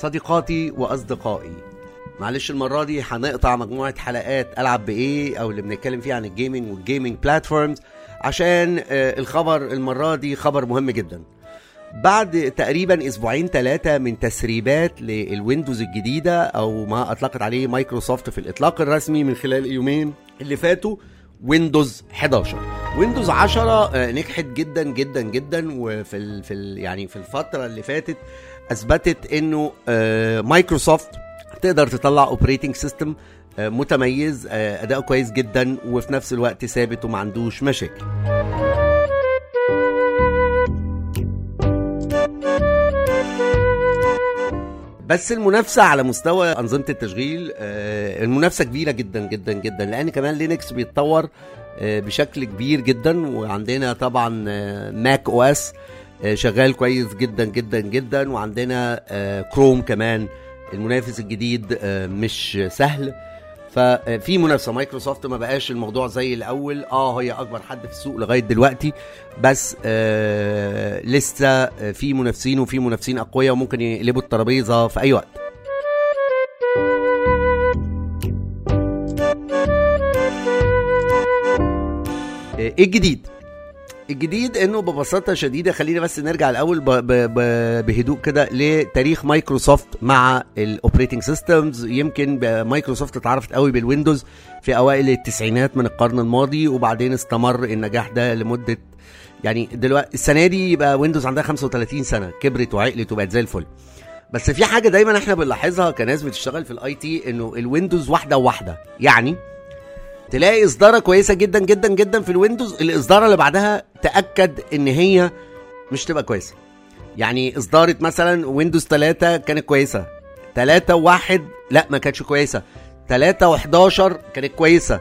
صديقاتي وأصدقائي. معلش المرة دي هنقطع مجموعة حلقات ألعب بإيه أو اللي بنتكلم فيها عن ال gaming وال gaming platforms عشان آه، الخبر المرة دي خبر مهم جدا. بعد تقريبا أسبوعين ثلاثة من تسريبات للويندوز الجديدة أو ما أطلقت عليه مايكروسوفت في الإطلاق الرسمي من خلال اليومين اللي فاتوا ويندوز 11 ويندوز 10 آه، نجحت جدا جدا جدا وفي في يعني في الفترة اللي فاتت أثبتت إنه آه، مايكروسوفت تقدر تطلع operating system متميز آه، اداؤه كويس جدا وفي نفس الوقت ثابت وما عندوش مشاكل. بس المنافسة على مستوى أنظمة التشغيل آه، المنافسة كبيرة جدا جدا جدا لأن كمان لينكس بيتطور آه، بشكل كبير جدا وعندنا طبعا آه، ماك أو إس آه، شغال كويس جدا جدا جدا. وعندنا آه، كروم كمان. المنافس الجديد آه، مش سهل. ففي منافسة. مايكروسوفت ما بقاش الموضوع زي الأول. آه هي أكبر حد في السوق لغاية دلوقتي. بس آه لسه آه، في منافسين وفي منافسين أقوياء وممكن يقلبوا الترابيزة في أي وقت. آه، إيه الجديد؟ الجديد إنه ببساطة شديدة خلينا بس نرجع الأول ب ب ب بهدوء كده لتاريخ مايكروسوفت مع ال operating systems يمكن مايكروسوفت اتعرفت قوي بالويندوز في أوائل التسعينات من القرن الماضي وبعدين استمر النجاح ده لمدة يعني دلوقتي السنة دي يبقى ويندوز عندها 35 سنة كبرت وعقلت وبقت زي الفل. بس في حاجة دايما إحنا بنلاحظها كناس بتشتغل في ال IT إنه الويندوز واحدة وواحدة يعني تلاقي إصدارة كويسة جدا جدا جدا في الويندوز. الإصدارة اللي بعدها تأكد إن هي مش تبقى كويسة. يعني إصدارة مثلا ويندوز 3 كانت كويسة. 3 و1 لا ما كانتش كويسة. 3 و11 كانت كويسة.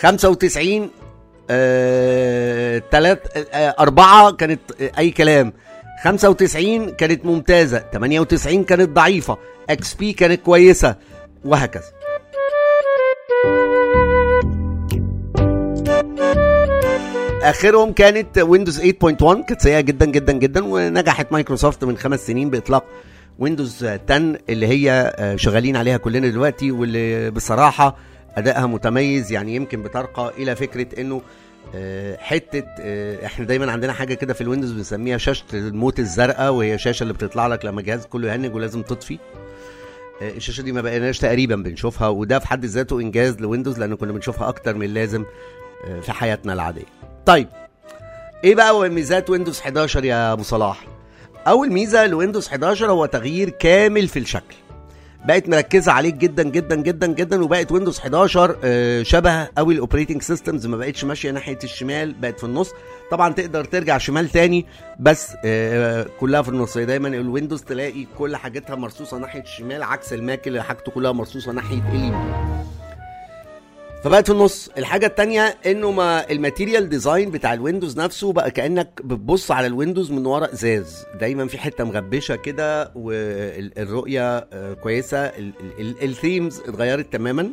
95 آه 3 آه 4 كانت آه أي كلام. 95 كانت ممتازة. 98 كانت ضعيفة. XP كانت كويسة. وهكذا. آخرهم كانت ويندوز 8.1 كانت سيئة جدا جدا جدا ونجحت مايكروسوفت من خمس سنين بإطلاق ويندوز 10 اللي هي آه، شغالين عليها كلنا دلوقتي واللي بصراحة أدائها متميز يعني يمكن بترقى إلى فكرة إنه آه، حتة آه، إحنا دايما عندنا حاجة كده في الويندوز بنسميها شاشة الموت الزرقاء وهي الشاشه اللي بتطلع لك لما الجهاز كله يهنج ولازم تطفي. الشاشة دي ما بقيناش تقريبا بنشوفها وده في حد ذاته إنجاز لويندوز لأن كنا بنشوفها أكتر من اللازم في حياتنا العادية. طيب إيه بقى ميزات ويندوز 11 يا أبو صلاح؟ أول ميزة لويندوز 11 هو تغيير كامل في الشكل. بقت مركزة عليك جدا جدا جدا جدا وبقت ويندوز 11 آه، شبه قوي ال operating systems ما بقتش ماشية ناحية الشمال بقت في النص. طبعا تقدر ترجع شمال تاني بس آه، كلها في النص. دايما الويندوز تلاقي كل حاجتها مرصوصة ناحية الشمال عكس الماك اللي حاجته كلها مرصوصة ناحية اليمين. فبقت في النص. الحاجة التانية إنه ما ال material design بتاع الويندوز نفسه بقى كأنك بتبص على الويندوز من ورا إزاز. دايما في حتة مغبشة كده والرؤية آه، كويسة. ال themes اتغيرت تماما.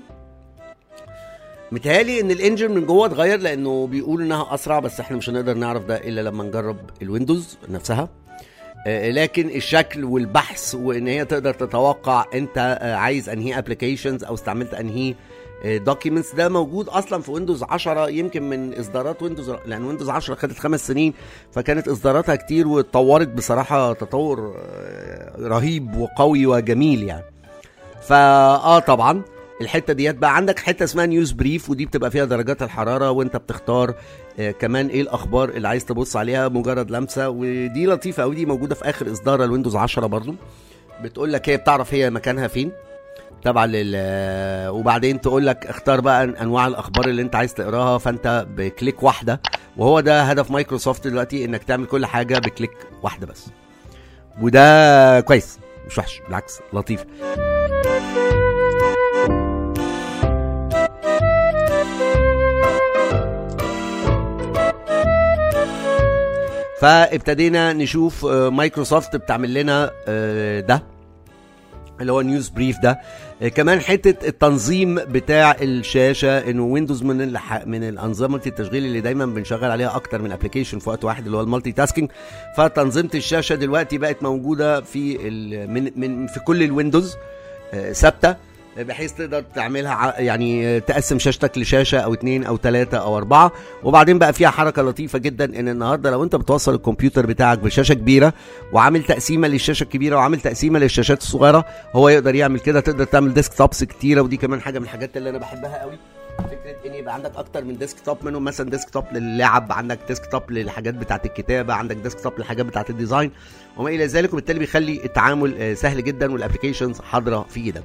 متهيألي إن ال engine من جوه اتغير لأنه بيقول إنها أسرع بس إحنا مش هنقدر نعرف ده إلا لما نجرب الويندوز نفسها. آه، لكن الشكل والبحث وإن هي تقدر تتوقع أنت آه، عايز أنهي applications أو استعملت أنهي documents ده موجود أصلا في ويندوز 10 يمكن من إصدارات ويندوز لأن ويندوز 10 خدت خمس سنين فكانت إصداراتها كتير واتطورت بصراحة تطور آه، رهيب وقوي وجميل يعني. فاه طبعا الحتة ديت بقى عندك حتة اسمها news brief ودي بتبقى فيها درجات الحرارة وانت بتختار آه كمان إيه الأخبار اللي عايز تبص عليها مجرد لمسة ودي لطيفة قوي دي موجودة في آخر اصدار الويندوز 10 برضو. بتقول لك هي بتعرف هي مكانها فين. طبعا لل وبعدين تقول لك اختار بقى انواع الاخبار اللي انت عايز تقراها فانت ب click واحدة. وهو ده هدف مايكروسوفت دلوقتي انك تعمل كل حاجة ب click واحدة بس. وده كويس مش وحش بالعكس لطيف. فابتدينا نشوف آه، مايكروسوفت بتعمل لنا آه، ده. اللي هو news brief ده. آه، كمان حتة التنظيم بتاع الشاشة إنه ويندوز من الح... من الأنظمة التشغيل اللي دايما بنشغل عليها أكتر من application في وقت واحد اللي هو ال multitasking فتنظيمة الشاشة دلوقتي بقت موجودة في ال... من من في كل الويندوز آه، ثابتة. بحيث تقدر تعملها يعني تقسم شاشتك لشاشة أو اتنين أو تلاتة أو أربعة. وبعدين بقى فيها حركة لطيفة جدا إن النهارده لو أنت بتوصل الكمبيوتر بتاعك بشاشه كبيرة وعامل تقسيمة للشاشة الكبيرة وعامل تقسيمة للشاشات الصغيرة هو يقدر يعمل كده. تقدر تعمل desktops كتيرة ودي كمان حاجة من الحاجات اللي أنا بحبها قوي. فكرة إن يبقى عندك أكتر من desktop منهم مثلا desktop للعب عندك desktop للحاجات بتاعة الكتابة عندك desktop للحاجات بتاعة ال design وما إلى ذلك. وبالتالي بيخلي التعامل آه، سهل جدا وال applications حاضرة في إيدك.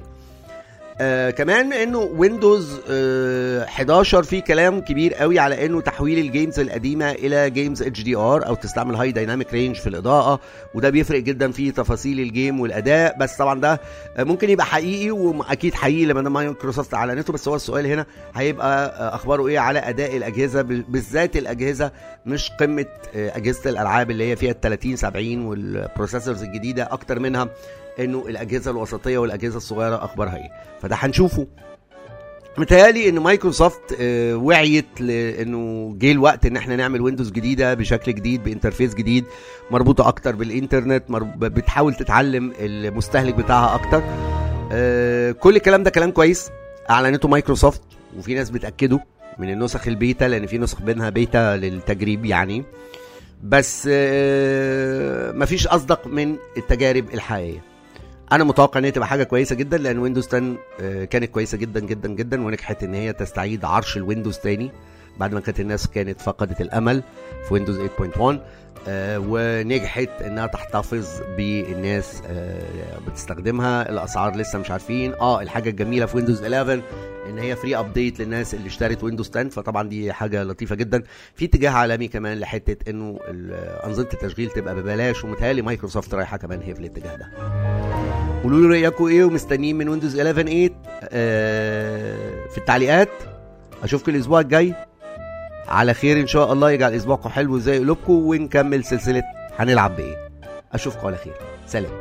آه كمان إنه ويندوز آه 11 في كلام كبير قوي على إنه تحويل ال games القديمة إلى games HDR أو تستعمل high dynamic range في الإضاءة وده بيفرق جدا في تفاصيل ال game والأداء بس طبعا ده ممكن يبقى حقيقي وأكيد حقيقي لما مايكروسوفت اعلنته بس هو السؤال هنا هيبقى آه أخباره إيه على أداء الأجهزة؟ بالذات الأجهزة مش قمة آه أجهزة الألعاب اللي هي فيها ال 30 70 وال processors الجديدة أكتر منها. إنه الأجهزة الوسطية والأجهزة الصغيرة أخبارها إيه. فده هنشوفه. متهيألي إن مايكروسوفت آه، وعيت لأنه جه الوقت إن إحنا نعمل ويندوز جديدة بشكل جديد ب interface جديد مربوطة أكتر بالإنترنت بتحاول تتعلم المستهلك بتاعها أكتر. آه، كل الكلام ده كلام كويس. أعلنته مايكروسوفت وفي ناس بتأكده من النسخ البيتا لأن في نسخ بينها بيتا للتجريب يعني. بس آه، مفيش أصدق من التجارب الحقيقية. أنا متوقع إن هي تبقى حاجة كويسة جدا لأن ويندوز 10 آه، كانت كويسة جدا جدا جدا ونجحت إن هي تستعيد عرش الويندوز تاني بعد ما كانت الناس كانت فقدت الأمل في ويندوز 8.1 آه، ونجحت إنها تحتفظ بالناس آه، بتستخدمها. الأسعار لسه مش عارفين. آه الحاجة الجميلة في ويندوز 11 إن هي free update للناس اللي اشترت ويندوز 10 فطبعا دي حاجة لطيفة جدا. في اتجاه عالمي كمان لحتة إنه أنظمة التشغيل تبقى ببلاش ومتهيألي مايكروسوفت رايحة كمان هي في الاتجاه ده. قولوا لي رأيكم إيه ومستنيين من ويندوز 11 8 آه في التعليقات. أشوفكم الأسبوع الجاي. على خير إن شاء الله. يجعل أسبوعكم حلو زي قلوبكم ونكمل سلسلة هنلعب بإيه. أشوفكم على خير. سلام.